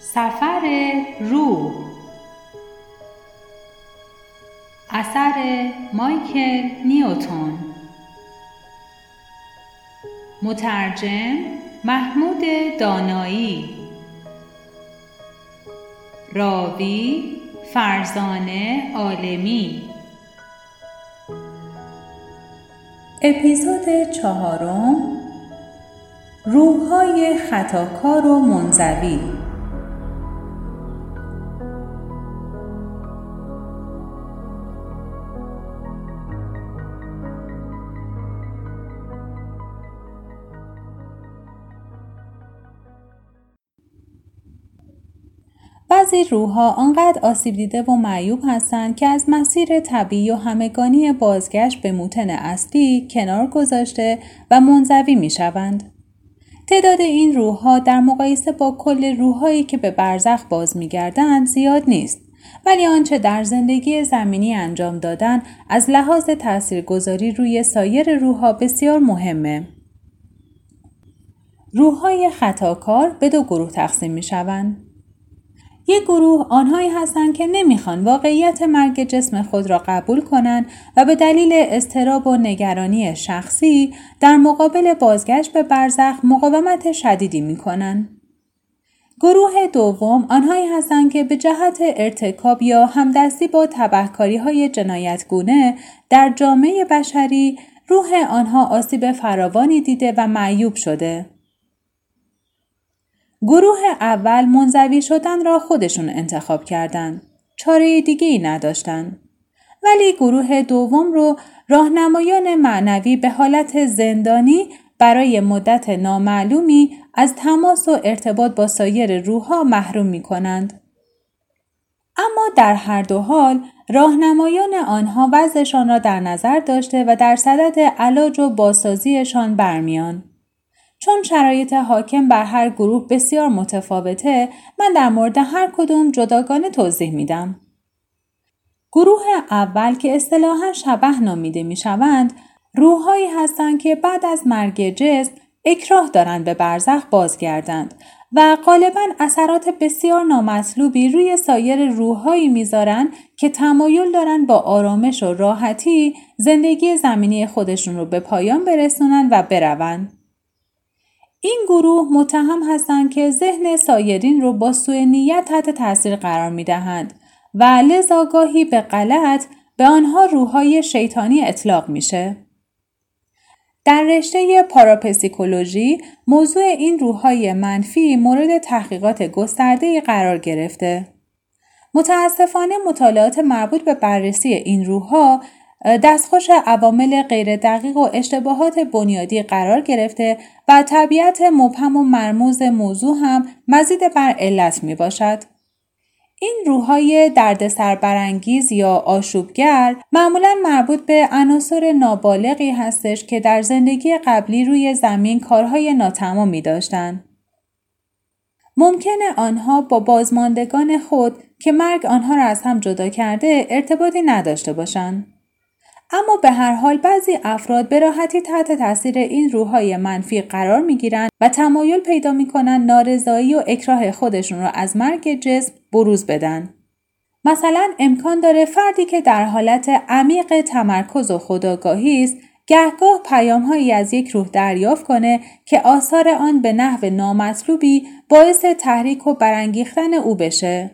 سفر روح. اثر مایکل نیوتون. مترجم محمود دانایی. راوی فرزانه عالمی. اپیزود چهارم. روحهای خطاکار و منزوی. روحها آنقدر آسیب دیده و معیوب هستند که از مسیر طبیعی و همگانی بازگشت به موتن اصلی کنار گذاشته و منزوی می شوند. تعداد این روحها در مقایسه با کل روحهایی که به برزخ باز میگردند زیاد نیست ولی آنچه در زندگی زمینی انجام دادن از لحاظ تاثیرگذاری روی سایر روحها بسیار مهمه روحهای خطاکار به دو گروه تقسیم می شوند. یک گروه آنهایی هستند که نمی‌خوان واقعیت مرگ جسم خود را قبول کنند و به دلیل استراب و نگرانی شخصی در مقابل بازگشت به برزخ مقاومت شدیدی می‌کنند. گروه دوم آنهایی هستند که به جهت ارتکاب یا همدستی با تبهکاری های جنایتگونه در جامعه بشری روح آنها آسیب فراوانی دیده و معیوب شده. گروه اول منزوی شدن را خودشون انتخاب کردند. چاره دیگه ای نداشتن. ولی گروه دوم رو راهنمایان معنوی به حالت زندانی برای مدت نامعلومی از تماس و ارتباط با سایر روحها محروم می کنند. اما در هر دو حال راهنمایان آنها وضعشان را در نظر داشته و در صدد علاج و بازسازیشان برمیان. چون شرایط حاکم بر هر گروه بسیار متفاوته من در مورد هر کدوم جداگانه توضیح میدم. گروه اول که اصطلاحا شبه نامیده می شوند روحهایی هستند که بعد از مرگ جسم اکراه دارند به برزخ بازگردند و غالبا اثرات بسیار نامطلوبی روی سایر روحهایی می‌ذارند که تمایل دارند با آرامش و راحتی زندگی زمینی خودشون رو به پایان برسونن و بروند. این گروه متهم هستند که ذهن سایرین رو با سوء نیت تحت تاثیر قرار می دهند و لذا گاهی به غلط به آنها روحهای شیطانی اطلاق میشه. در رشته پاراپسیکولوژی موضوع این روحهای منفی مورد تحقیقات گسترده قرار گرفته. متاسفانه مطالعات مربوط به بررسی این روحها دستخوش عوامل غیر دقیق و اشتباهات بنیادی قرار گرفته و طبیعت مبهم و مرموز موضوع هم مزید بر علت می باشد. این روحهای دردسر برانگیز یا آشوبگر معمولا مربوط به عناصر نابالغی هستش که در زندگی قبلی روی زمین کارهای ناتمامی داشتند. ممکنه آنها با بازماندگان خود که مرگ آنها را از هم جدا کرده ارتباطی نداشته باشند. اما به هر حال بعضی افراد به راحتی تحت تاثیر این روحهای منفی قرار می گیرند و تمایل پیدا می کنند نارضایی و اکراه خودشون را از مرگ جسم بروز بدن. مثلا امکان داره فردی که در حالت عمیق تمرکز و خداگاهی است گهگاه پیامهایی از یک روح دریافت کنه که آثار آن به نحو نامطلوبی باعث تحریک و برانگیختن او بشه.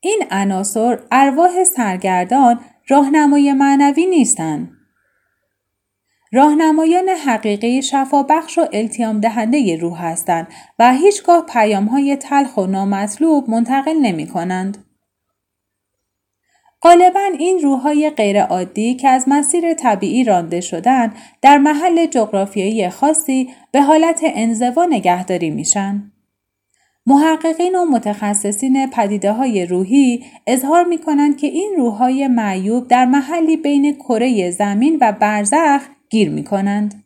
این عناصر ارواح سرگردان راهنمای معنوی نیستند. راهنمایان حقیقی شفابخش و التیام دهنده روح هستند و هیچگاه پیام های تلخ و نامطلوب منتقل نمی کنند. غالبا این روحهای غیرعادی که از مسیر طبیعی رانده شدن در محل جغرافیایی خاصی به حالت انزوا نگهداری میشن. محققین و متخصصین پدیده های روحی اظهار می کنند که این روحهای معیوب در محلی بین کره زمین و برزخ گیر می کنند.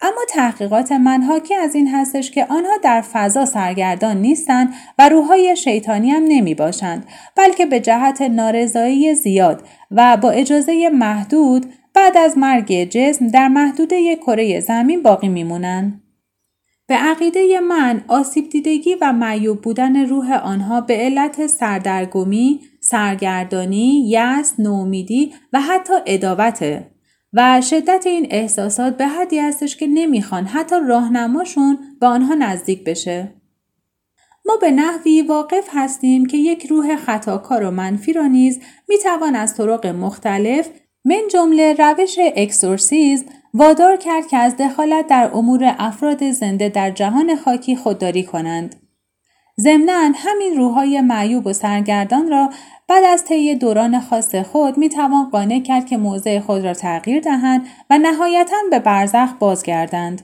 اما تحقیقات من حاکی از این هستش که آنها در فضا سرگردان نیستند و روحهای شیطانی هم نمی باشند بلکه به جهت نارضایی زیاد و با اجازه محدود بعد از مرگ جسم در محدوده کره زمین باقی میمونند. به عقیده من آسیب دیدگی و معیوب بودن روح آنها به علت سردرگمی، سرگردانی، یأس، نومیدی و حتی ادابته و شدت این احساسات به حدی هستش که نمی‌خوان حتی راهنماشون به آنها نزدیک بشه. ما به نحوی واقف هستیم که یک روح خطاکار و منفی را نیز می‌توان از طرق مختلف من جمله روش اکسورسیزم وادار کرد که از دخالت در امور افراد زنده در جهان خاکی خودداری کنند. ضمنا همین روحهای معیوب و سرگردان را بعد از طی دوران خاص خود می توان قانع کرد که موضع خود را تغییر دهند و نهایتا به برزخ بازگردند.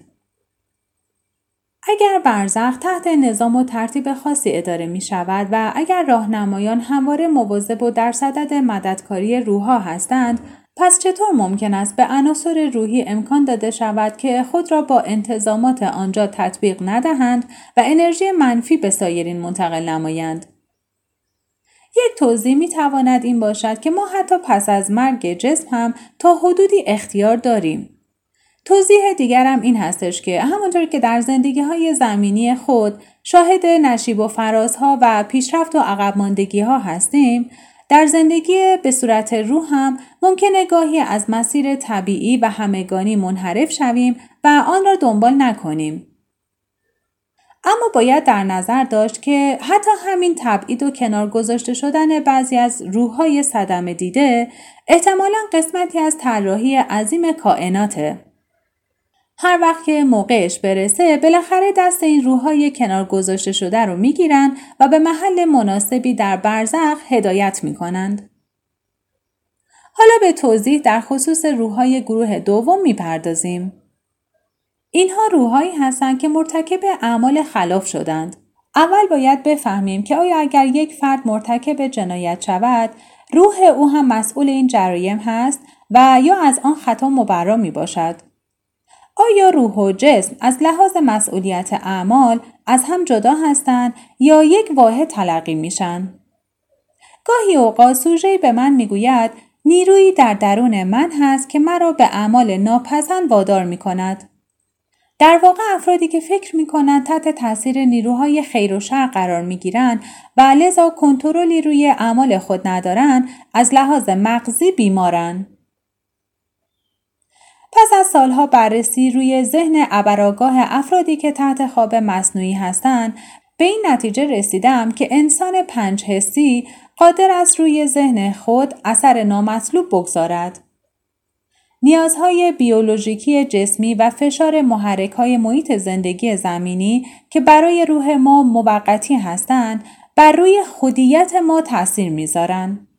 اگر برزخ تحت نظام و ترتیب خاصی اداره می شود و اگر راهنمایان همواره مواظب و در صدد مددکاری روحها هستند پس چطور ممکن است به عناصر روحی امکان داده شود که خود را با انتظامات آنجا تطبیق ندهند و انرژی منفی به سایرین منتقل نمایند؟ یک توضیح می تواند این باشد که ما حتی پس از مرگ جسم هم تا حدودی اختیار داریم. توضیح دیگرم این هستش که همانطور که در زندگی های زمینی خود شاهد نشیب و فرازها و پیشرفت و عقب ماندگی ها هستیم در زندگی به صورت روح هم ممکنه گاهی از مسیر طبیعی و همگانی منحرف شویم و آن را دنبال نکنیم. اما باید در نظر داشت که حتی همین تبعید و کنار گذاشته شدن بعضی از روحهای صدمه دیده احتمالا قسمتی از طراحی عظیم کائناته. هر وقت که موقعش برسه بالاخره دست این روحهای کنار گذاشته شده رو می‌گیرن و به محل مناسبی در برزخ هدایت می‌کنند. حالا به توضیح در خصوص روحهای گروه دوم می‌پردازیم. اینها روحهایی هستند که مرتکب اعمال خلاف شدند. اول باید بفهمیم که آیا اگر یک فرد مرتکب جنایت شود روح او هم مسئول این جرایم هست و یا از آن خطا مبرا می باشد. آیا روح و جسم از لحاظ مسئولیت اعمال از هم جدا هستند یا یک واحد تلقی میشن؟ گاهی اوقات سوژه به من می‌گوید نیرویی در درون من هست که مرا به اعمال ناپسند وادار می کند. در واقع افرادی که فکر می کنند تحت تاثیر نیروهای خیر و شر قرار می گیرند و لذا کنترلی روی اعمال خود ندارند از لحاظ مغزی بیمارند. پس از سالها بررسی روی ذهن ابرآگاه افرادی که تحت خواب مصنوعی هستند به این نتیجه رسیدم که انسان پنج حسی قادر است روی ذهن خود اثر نامطلوب بگذارد. نیازهای بیولوژیکی جسمی و فشار محرک های محیط زندگی زمینی که برای روح ما موقتی هستند بر روی خودیت ما تاثیر می‌ذارند.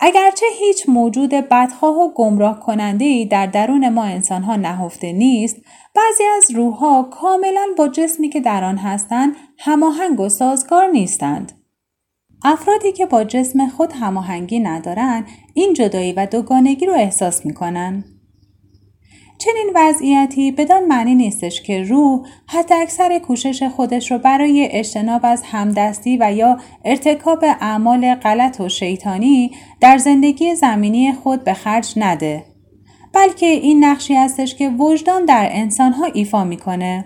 اگرچه هیچ موجود بدخواه و گمراه کننده ای در درون ما انسان ها نهفته نیست بعضی از روحها کاملا با جسمی که در آن هستند هماهنگ و سازگار نیستند. افرادی که با جسم خود هماهنگی ندارند این جدایی و دوگانگی رو احساس می‌کنند چنین وضعیتی بدان معنی نیستش که روح حتی اکثر کوشش خودش رو برای اجتناب از همدستی و یا ارتکاب اعمال غلط و شیطانی در زندگی زمینی خود به خرج نده بلکه این نقشی هستش که وجدان در انسانها ایفا می‌کنه.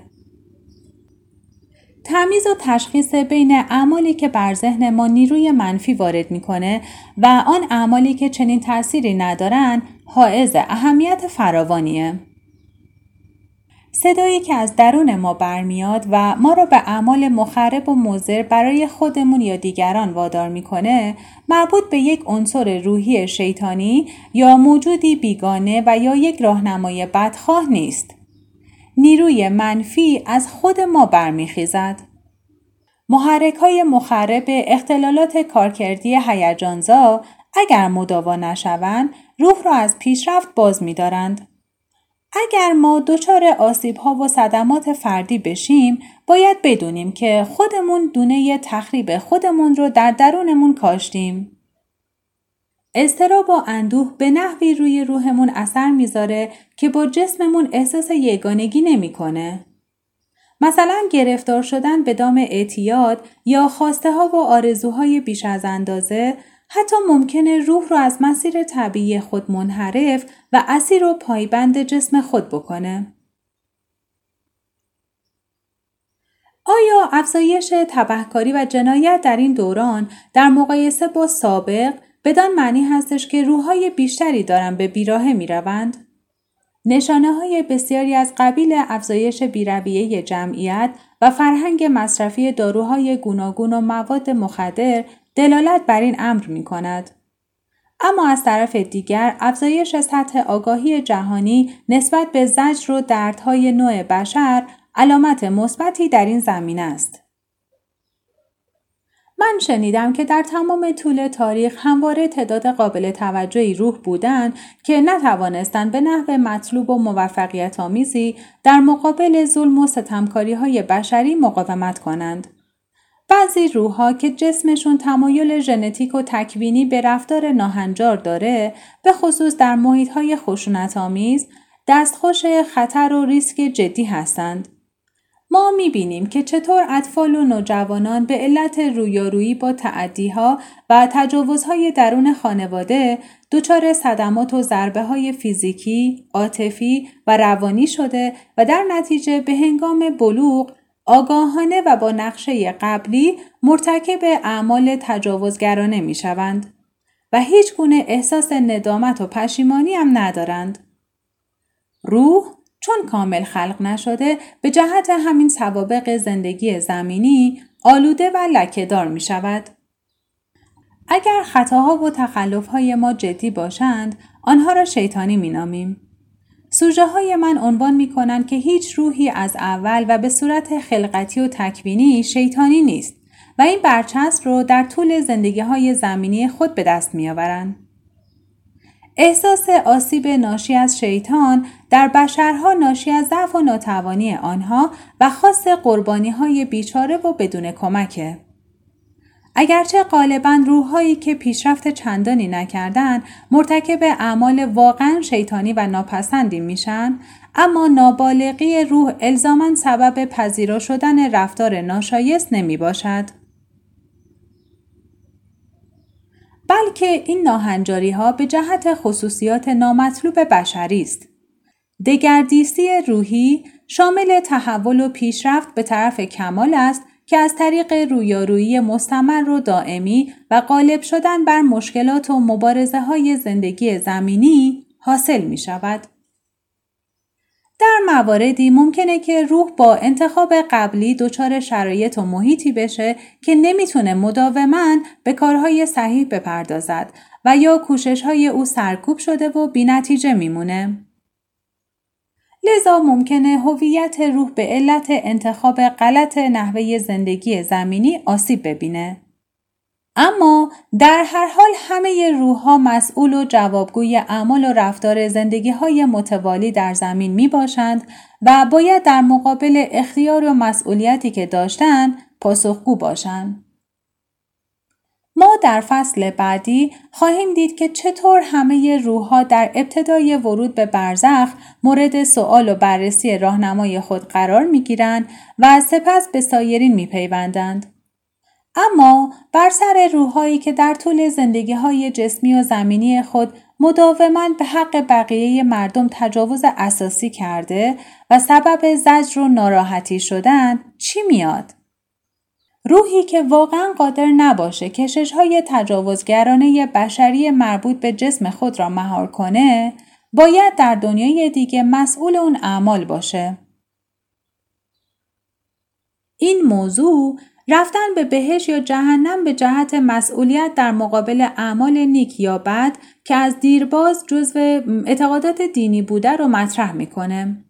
تمیز و تشخیص بین اعمالی که بر ذهن ما نیروی منفی وارد می‌کنه و آن اعمالی که چنین تأثیری ندارن حائز اهمیت فراوانیه. صدایی که از درون ما برمیاد و ما را به اعمال مخرب و مضر برای خودمون یا دیگران وادار می‌کنه مربوط به یک عنصر روحی شیطانی یا موجودی بیگانه و یا یک راهنمای بدخواه نیست. نیروی منفی از خود ما برمیخیزد. محرک های مخرب اختلالات کارکردی هیجانزا اگر مداوا نشوند روح را از پیشرفت باز می‌دارند. اگر ما دچار آسیب ها و صدمات فردی بشیم باید بدونیم که خودمون دونه تخریب خودمون رو در درونمون کاشتیم. استراب و اندوه به نحوی روی روحمون اثر می‌ذاره که با جسممون احساس یگانگی نمی‌کنه. مثلا گرفتار شدن به دام اعتیاد یا خواسته ها و آرزوهای بیش از اندازه حتی ممکنه روح رو از مسیر طبیعی خود منحرف و اسیر و پایبند جسم خود بکنه. آیا افزایش تبهکاری و جنایت در این دوران در مقایسه با سابق بدان معنی هستش که روحهای بیشتری دارن به بیراهه می روند؟ نشانه های بسیاری از قبیل افزایش بیرویه جمعیت و فرهنگ مصرفی داروهای گوناگون و مواد مخدر دلالت بر این امر می کند. اما از طرف دیگر افزایش سطح آگاهی جهانی نسبت به زجر و دردهای نوع بشر علامت مثبتی در این زمینه است. من شنیدم که در تمام طول تاریخ همواره تعداد قابل توجهی روح بودند که نتوانستند به نحو مطلوب و موفقیت آمیزی در مقابل ظلم و ستمکاری های بشری مقاومت کنند. بعضی روحها که جسمشون تمایل ژنتیک و تکوینی به رفتار ناهنجار داره به خصوص در محیط های خشونت آمیز دستخوش خطر و ریسک جدی هستند. ما می بینیم که چطور اطفال و نوجوانان به علت رویارویی با تعدیها و تجاوزهای درون خانواده دچار صدمات و ضربه های فیزیکی، عاطفی و روانی شده و در نتیجه به هنگام بلوغ آگاهانه و با نقشه قبلی مرتکب اعمال تجاوزگرانه می شوند و هیچ گونه احساس ندامت و پشیمانی هم ندارند. روح چون کامل خلق نشده به جهت همین سوابق زندگی زمینی آلوده و لکهدار می شود. اگر خطاها و تخلفهای ما جدی باشند آنها را شیطانی می نامیم. سوژه های من عنوان می کنند که هیچ روحی از اول و به صورت خلقتی و تکوینی شیطانی نیست و این برچسب رو در طول زندگی های زمینی خود به دست می آورند. احساس آسیب ناشی از شیطان در بشرها ناشی از ضعف و ناتوانی آنها و خاص قربانی های بیچاره و بدون کمکه. اگرچه غالبا روحهایی که پیشرفت چندانی نکردن مرتکب اعمال واقعا شیطانی و ناپسندی میشن اما نابالغی روح الزاما سبب پذیرا شدن رفتار ناشایست نمی باشد. بلکه این ناهنجاری ها به جهت خصوصیات نامطلوب بشری است. دگردیسی روحی شامل تحول و پیشرفت به طرف کمال است که از طریق رویارویی مستمر و دائمی و غالب شدن بر مشکلات و مبارزه های زندگی زمینی حاصل می شود. در مواردی ممکنه که روح با انتخاب قبلی دچار شرایط و محیطی بشه که نمی‌تونه مداوما به کارهای صحیح بپردازد و یا کوشش های او سرکوب شده و بینتیجه میمونه. لذا ممکنه هویت روح به علت انتخاب غلط نحوه زندگی زمینی آسیب ببینه. اما در هر حال همه روحها مسئول و جوابگوی اعمال و رفتار زندگی های متوالی در زمین می باشند و باید در مقابل اختیار و مسئولیتی که داشتند پاسخگو باشند. ما در فصل بعدی خواهیم دید که چطور همه روحها در ابتدای ورود به برزخ مورد سوال و بررسی راهنمای خود قرار می گیرند و سپس به سایرین می پیوندند. اما بر سر روحهایی که در طول زندگی های جسمی و زمینی خود مداوما به حق بقیه مردم تجاوز اساسی کرده و سبب زجر و ناراحتی شدن چی میاد؟ روحی که واقعا قادر نباشه کشش های تجاوزگرانه بشری مربوط به جسم خود را مهار کنه باید در دنیای دیگه مسئول اون اعمال باشه. این موضوع رفتن به بهش یا جهنم به جهت مسئولیت در مقابل اعمال نیک یا بد که از دیرباز جزو اعتقادات دینی بوده رو مطرح می‌کنه.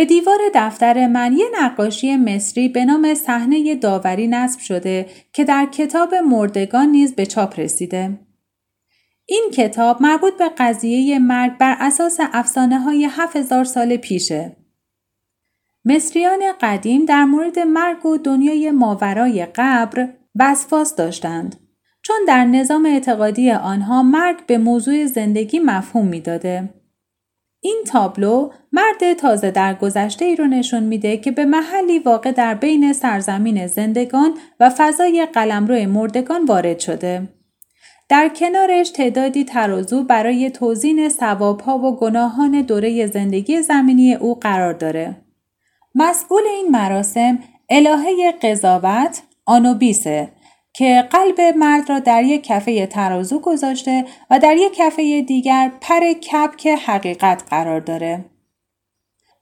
به دیوار دفتر من یه نقاشی مصری به نام صحنه داوری نصب شده که در کتاب مردگان نیز به چاپ رسیده. این کتاب مربوط به قضیه مرگ بر اساس افسانه های 7000 سال پیشه. مصریان قدیم در مورد مرگ و دنیای ماورای قبر وسواس داشتند چون در نظام اعتقادی آنها مرگ به موضوع زندگی مفهوم می‌داده. این تابلو مرد تازه در گذشته ای رو نشون میده که به محلی واقع در بین سرزمین زندگان و فضای قلمرو مردگان وارد شده. در کنارش تعدادی ترازو برای توزین ثوابها و گناهان دوره زندگی زمینی او قرار داره. مسئول این مراسم الهه قضاوت آنوبیسه که قلب مرد را در یک کفه ترازو گذاشته و در یک کفه دیگر پر کپک حقیقت قرار داره.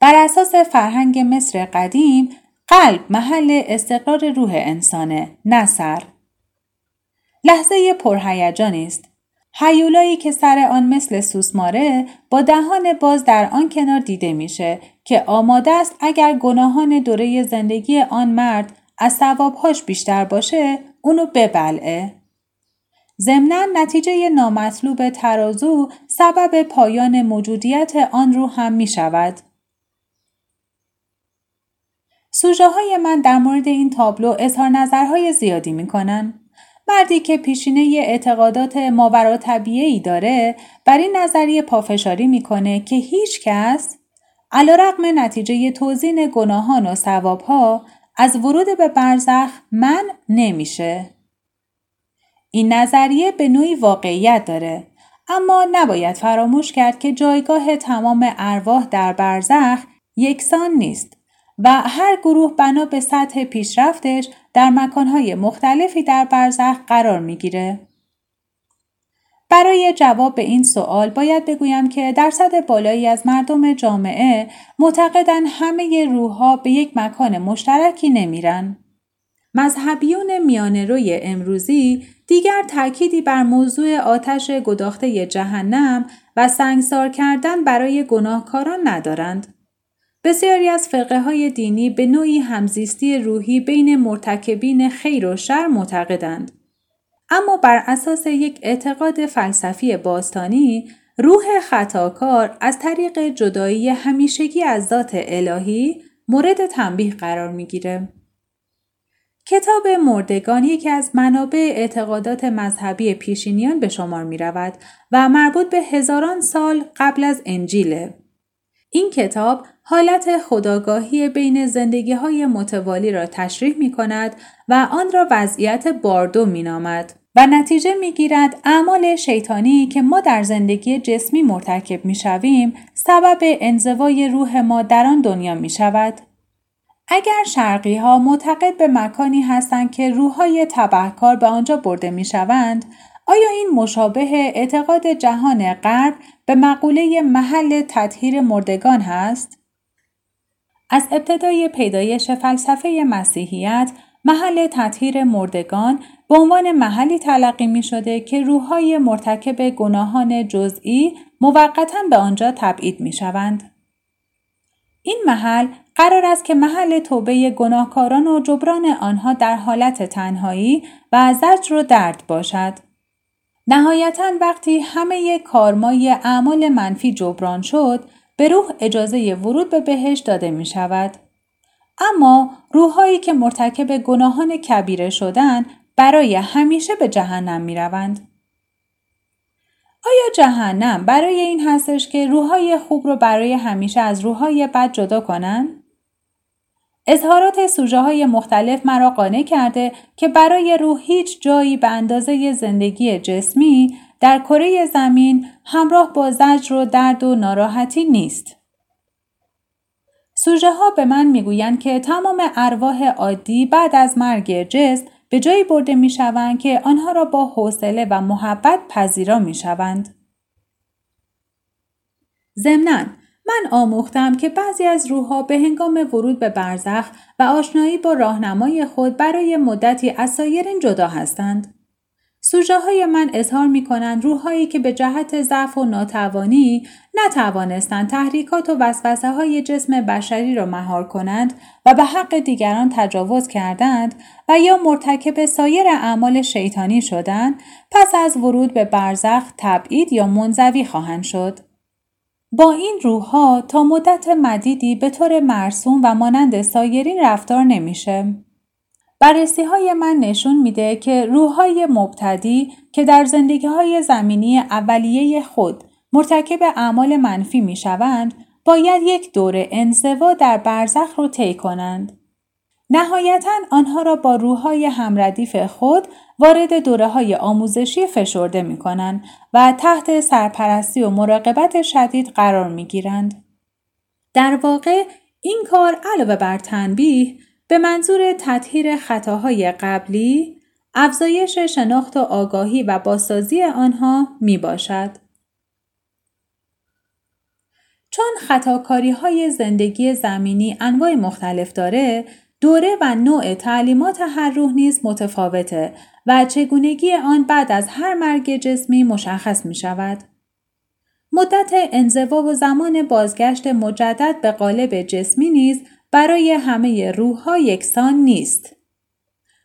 بر اساس فرهنگ مصر قدیم قلب محل استقرار روح انسانه نه سر. لحظه پرهیجانی است. حیولایی که سر آن مثل سوسماره با دهان باز در آن کنار دیده میشه که آماده است اگر گناهان دوره زندگی آن مرد از ثوابهاش بیشتر باشه اونو ببلعه. ضمنا نتیجه نامطلوب ترازو سبب پایان موجودیت آن رو هم می شود. سوژه های من در مورد این تابلو اظهار نظرهای زیادی می کنن. مردی که پیشینه اعتقادات ماورا طبیعی داره بر این نظریه پافشاری می‌کنه که هیچ کس علا رقم نتیجه توزین گناهان و ثوابها از ورود به برزخ من نمیشه. این نظریه به نوعی واقعیت داره اما نباید فراموش کرد که جایگاه تمام ارواح در برزخ یکسان نیست و هر گروه بنا به سطح پیشرفتش در مکانهای مختلفی در برزخ قرار می‌گیره. برای جواب به این سوال باید بگویم که درصد بالایی از مردم جامعه معتقدن همه روحها به یک مکان مشترکی نمیرن. مذهبیون میانه روی امروزی دیگر تأکیدی بر موضوع آتش گداخته جهنم و سنگسار کردن برای گناهکاران ندارند. بسیاری از فقه های دینی به نوعی همزیستی روحی بین مرتکبین خیر و شر معتقدند. اما بر اساس یک اعتقاد فلسفی باستانی روح خطاکار از طریق جدایی همیشگی از ذات الهی مورد تنبیه قرار می‌گیره. کتاب مردگان یکی از منابع اعتقادات مذهبی پیشینیان به شمار می رود و مربوط به هزاران سال قبل از انجیله. این کتاب حالت خداگاهی بین زندگی های متوالی را تشریح می کند و آن را وضعیت باردو می نامد و نتیجه می گیرد اعمال شیطانی که ما در زندگی جسمی مرتکب می شویم سبب انزوای روح ما در آن دنیا می شود. اگر شرقی ها معتقد به مکانی هستند که روحهای تبهکار به آنجا برده می شوند، آیا این مشابه اعتقاد جهان غرب به مقوله محل تطهیر مردگان هست؟ از ابتدای پیدایش فلسفه مسیحیت محل تطهیر مردگان به عنوان محلی تلقی می شده که روحهای مرتکب گناهان جزئی موقتا به آنجا تبعید می شوند. این محل قرار است که محل توبه گناهکاران و جبران آنها در حالت تنهایی و زجر و درد باشد. نهایتا وقتی همه کارمای اعمال منفی جبران شد به روح اجازه ورود به بهش داده می شود. اما روحهایی که مرتکب گناهان کبیره شدن برای همیشه به جهنم می روند. آیا جهنم برای این هستش که روحهای خوب رو برای همیشه از روحهای بد جدا کنند؟ اظهارات سوژه های مختلف مرا قانع کرده که برای روح هیچ جایی به اندازه زندگی جسمی در کره زمین همراه با زجر و درد و ناراحتی نیست. سوژه ها به من می‌گویند که تمام ارواح عادی بعد از مرگ جسم به جایی برده می شوند که آنها را با حوصله و محبت پذیرا می شوند. ضمناً من آموختم که بعضی از روحها به هنگام ورود به برزخ و آشنایی با راهنمای خود برای مدتی از سایرین جدا هستند. سوژه های من اظهار می کنند روحهایی که به جهت ضعف و ناتوانی نتوانستند تحریکات و وسوسه های جسم بشری را مهار کنند و به حق دیگران تجاوز کردند و یا مرتکب سایر اعمال شیطانی شدند پس از ورود به برزخ تبعید یا منزوی خواهند شد. با این روحها تا مدت مدیدی به طور مرسوم و مانند سایرین رفتار نمیشه. بررسی های من نشون میده که روحهای مبتدی که در زندگی های زمینی اولیه خود مرتکب اعمال منفی می شوند باید یک دوره انزوا در برزخ رو طی کنند. نهایتا آنها را با روحهای همردیف خود وارد دوره های آموزشی فشرده می کنند و تحت سرپرستی و مراقبت شدید قرار می گیرند. در واقع این کار علاوه بر تنبیه به منظور تطهیر خطاهای قبلی، افزایش شناخت و آگاهی و بازسازی آنها می باشد. چون خطاکاری های زندگی زمینی انواع مختلف داره، دوره و نوع تعلیمات هر روح نیز متفاوته و چگونگی آن بعد از هر مرگ جسمی مشخص می شود. مدت انزوا و زمان بازگشت مجدد به قالب جسمی نیز برای همه روح ها یکسان نیست.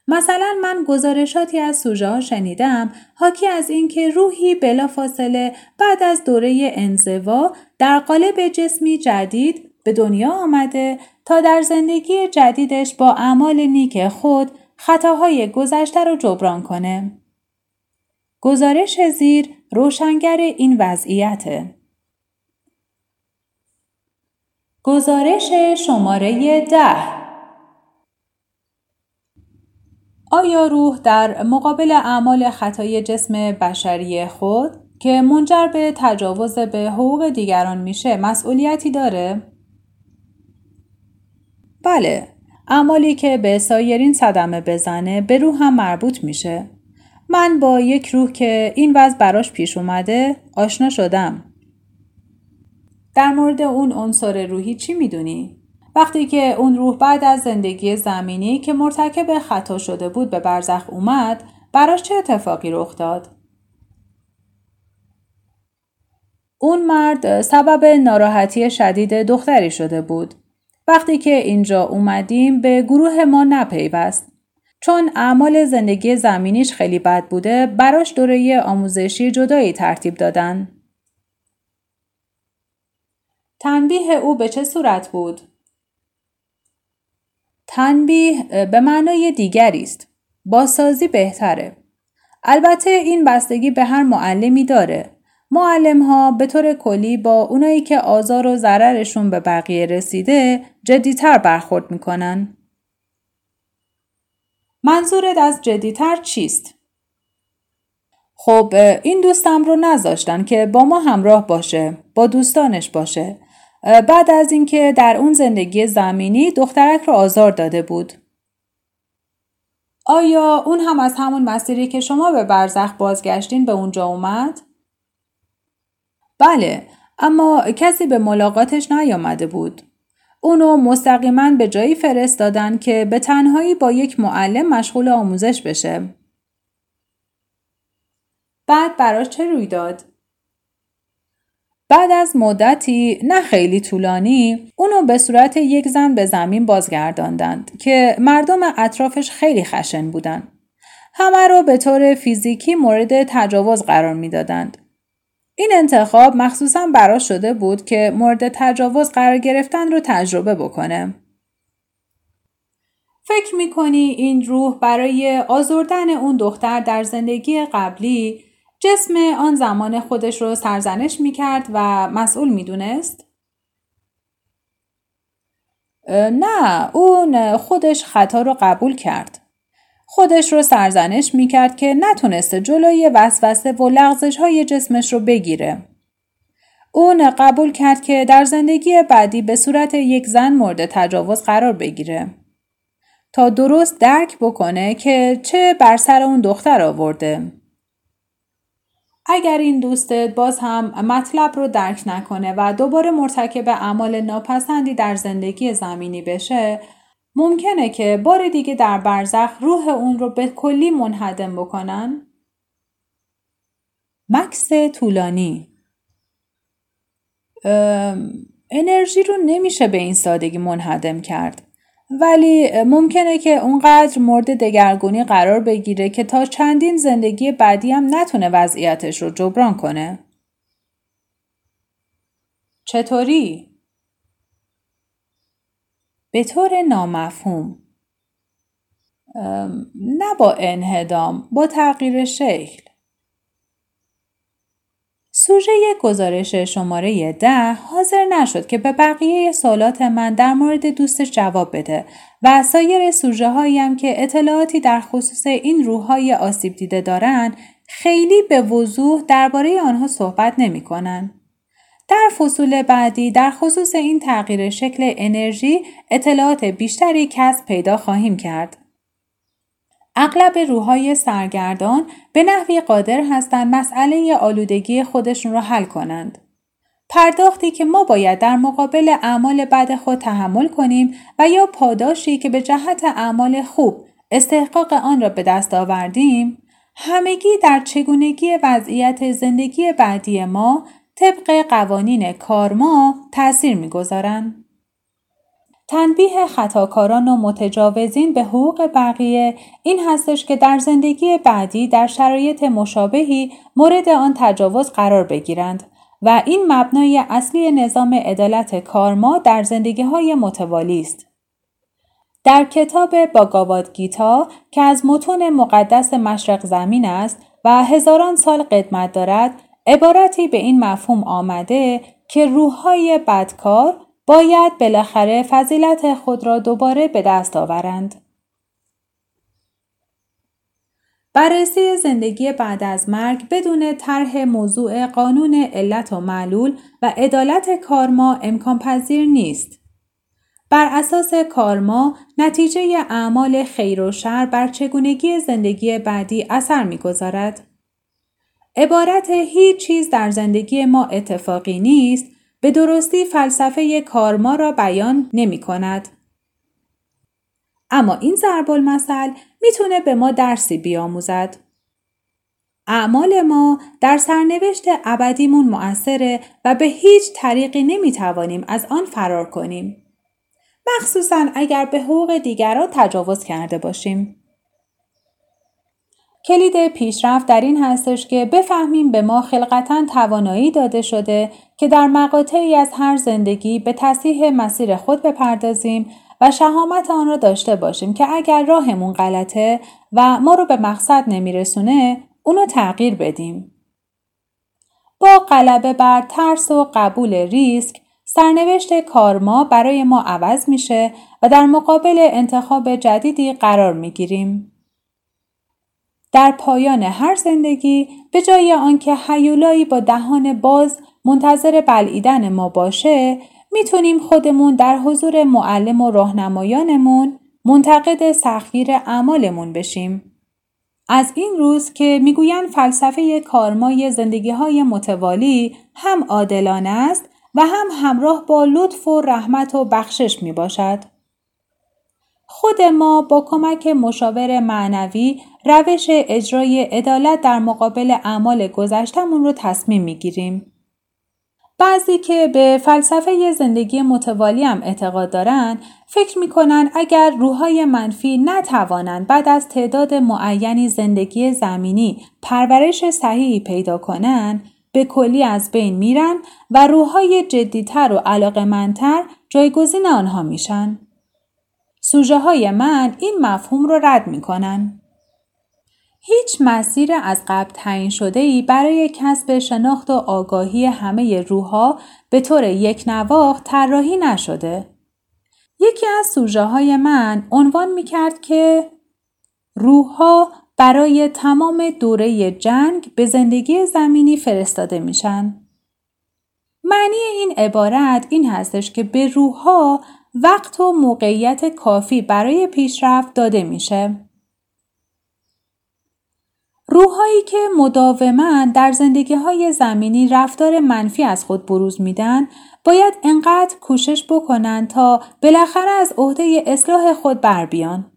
مثلا من گزارشاتی از سوژه ها شنیدم حاکی از اینکه روحی بلافاصله بعد از دوره انزوا در قالب جسمی جدید به دنیا آمده تا در زندگی جدیدش با اعمال نیک خود خطاهای گذشته را جبران کنه. گزارش زیر روشنگر این وضعیته. گزارش شماره ده آیا روح در مقابل اعمال خطای جسم بشری خود که منجر به تجاوز به حقوق دیگران میشه مسئولیتی داره؟ بله، اعمالی که به سایرین صدمه بزنه به روح هم مربوط میشه. من با یک روح که این وضع براش پیش اومده آشنا شدم. در مورد اون عنصر روحی چی می‌دونی؟ وقتی که اون روح بعد از زندگی زمینی که مرتکب خطا شده بود به برزخ اومد براش چه اتفاقی رخ داد؟ اون مرد سبب ناراحتی شدید دختری شده بود. وقتی که اینجا اومدیم به گروه ما نپیوست. چون اعمال زندگی زمینیش خیلی بد بوده براش دوره آموزشی جدایی ترتیب دادن. تنبیه او به چه صورت بود؟ تنبیه به معنای دیگری است. بازسازی بهتره. البته این بستگی به هر معلمی داره. معلم ها به طور کلی با اونایی که آزار و ضررشون به بقیه رسیده جدیتر برخورد می‌کنن. منظورت از جدیتر چیست؟ خب این دوستم رو نذاشتن که با ما همراه باشه با دوستانش باشه بعد از اینکه در اون زندگی زمینی دخترک رو آزار داده بود. آیا اون هم از همون مسیری که شما به برزخ بازگشتین به اونجا اومد؟ بله، اما کسی به ملاقاتش نیامده بود. اونو مستقیما به جایی فرستادن که به تنهایی با یک معلم مشغول آموزش بشه. بعد براش چه روی داد؟ بعد از مدتی نه خیلی طولانی اونو به صورت یک زن به زمین بازگرداندند که مردم اطرافش خیلی خشن بودند. همه رو به طور فیزیکی مورد تجاوز قرار می‌دادند. این انتخاب مخصوصا براش شده بود که مورد تجاوز قرار گرفتن رو تجربه بکنه. فکر می‌کنی این روح برای آزردن اون دختر در زندگی قبلی جسم آن زمان خودش رو سرزنش می کرد و مسئول می دونست؟ نه اون خودش خطا رو قبول کرد. خودش رو سرزنش می کرد که نتونسته جلوی وسوسه و لغزش های جسمش رو بگیره. اون قبول کرد که در زندگی بعدی به صورت یک زن مورد تجاوز قرار بگیره. تا درست درک بکنه که چه بر سر اون دختر آورده. اگر این دوستت باز هم مطلب رو درک نکنه و دوباره مرتکب اعمال ناپسندی در زندگی زمینی بشه ممکنه که بار دیگه در برزخ روح اون رو به کلی منهدم بکنن مکس طولانی انرژی رو نمیشه به این سادگی منهدم کرد. ولی ممکنه که اونقدر مورد دگرگونی قرار بگیره که تا چندین زندگی بعدی هم نتونه وضعیتش رو جبران کنه. چطوری؟ به طور نامفهوم نه با انهدام با تغییر شکل سوژه گزارش شماره ده حاضر نشد که به بقیه سوالات من در مورد دوستش جواب بده و سایر سوژه هاییم که اطلاعاتی در خصوص این روحهای آسیب دیده دارند خیلی به وضوح درباره آنها صحبت نمی کنن. در فصول بعدی در خصوص این تغییر شکل انرژی اطلاعات بیشتری کسب پیدا خواهیم کرد. اغلب روحای سرگردان به نحوی قادر هستند مسئله آلودگی خودشون را حل کنند. پرداختی که ما باید در مقابل اعمال بد خود تحمل کنیم و یا پاداشی که به جهت اعمال خوب استحقاق آن را به دست آوردیم همگی در چگونگی وضعیت زندگی بعدی ما طبق قوانین کارما تأثیر می‌گذارند. تنبیه خطاکاران و متجاوزین به حقوق بقیه این هستش که در زندگی بعدی در شرایط مشابهی مورد آن تجاوز قرار بگیرند و این مبنای اصلی نظام عدالت کارما در زندگی های متوالی است. در کتاب باگاواد گیتا که از متون مقدس مشرق زمین است و هزاران سال قدمت دارد عبارتی به این مفهوم آمده که روحهای بدکار باید بالاخره فضیلت خود را دوباره به دست آورند. بررسی زندگی بعد از مرگ بدون طرح موضوع قانون علت و معلول و عدالت کارما امکان پذیر نیست. بر اساس کارما نتیجه اعمال خیر و شر بر چگونگی زندگی بعدی اثر می‌گذارد. عبارت هیچ چیز در زندگی ما اتفاقی نیست به درستی فلسفه کارما را بیان نمی کند. اما این ضرب المثل می‌تونه به ما درسی بیاموزد. اعمال ما در سرنوشت ابدیمون مؤثره و به هیچ طریقی نمی‌توانیم از آن فرار کنیم. مخصوصا اگر به حقوق دیگران تجاوز کرده باشیم. کلید پیشرفت در این هستش که بفهمیم به ما خلقتا توانایی داده شده که در مقاطعی از هر زندگی به تصحیح مسیر خود بپردازیم و شهامت آن را داشته باشیم که اگر راهمون غلطه و ما رو به مقصد نمیرسونه اونو تغییر بدیم. با غلبه بر ترس و قبول ریسک سرنوشت کارما برای ما عوض میشه و در مقابل انتخاب جدیدی قرار می‌گیریم. در پایان هر زندگی به جای آنکه حیولایی با دهان باز منتظر بلعیدن ما باشه می‌تونیم خودمون در حضور معلم و راهنمایانمون منتقد سختگیر اعمالمون بشیم. از این روز که می‌گویند فلسفه کارمای زندگی های متوالی هم عادلانه است و هم همراه با لطف و رحمت و بخشش می باشد. خود ما با کمک مشاور معنوی روش اجرای عدالت در مقابل اعمال گذشتمون رو تصمیم می‌گیریم. بعضی که به فلسفه زندگی متوالی هم اعتقاد دارن فکر می‌کنن اگر روحای منفی نتوانند بعد از تعداد معینی زندگی زمینی پرورش صحیحی پیدا کنند به کلی از بین میرن و روحای جدیتر و علاقمندتر جایگزین آنها میشن. سوژه های من این مفهوم رو رد می‌کنن. هیچ مسیر از قبل تعیین شده ای برای کسب شناخت و آگاهی همه روحها به طور یک نواخ طراحی نشده. یکی از سوژه های من عنوان می کرد که روحها برای تمام دوره جنگ به زندگی زمینی فرستاده میشن. معنی این عبارت این هستش که به روحها وقت و موقعیت کافی برای پیشرفت داده میشه. روحهایی که مداوما در زندگی های زمینی رفتار منفی از خود بروز میدن باید انقدر کوشش بکنن تا بالاخره از عهده اصلاح خود بر بیان.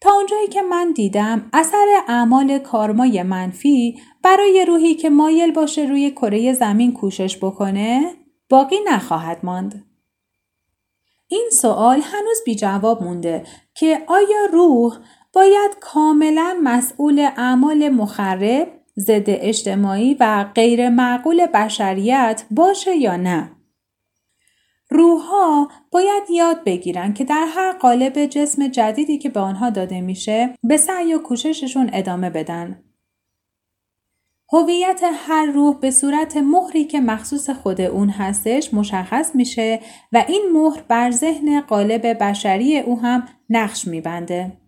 تا اونجایی که من دیدم اثر اعمال کارمای منفی برای روحی که مایل باشه روی کره زمین کوشش بکنه باقی نخواهد ماند. این سوال هنوز بی جواب مونده که آیا روح باید کاملا مسئول اعمال مخرب، ضد اجتماعی و غیر معقول بشریت باشه یا نه؟ روحها باید یاد بگیرن که در هر قالب جسم جدیدی که به آنها داده میشه به سعی و کوشششون ادامه بدن. هویت هر روح به صورت مهری که مخصوص خود اون هستش مشخص میشه و این مهر بر ذهن قالب بشری او هم نقش میبنده.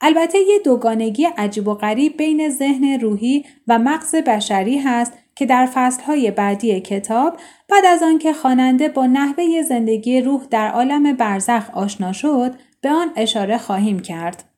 البته یه دوگانگی عجیب و غریب بین ذهن روحی و مغز بشری هست که در فصلهای بعدی کتاب بعد از آنکه خواننده با نحوه زندگی روح در عالم برزخ آشنا شد به آن اشاره خواهیم کرد.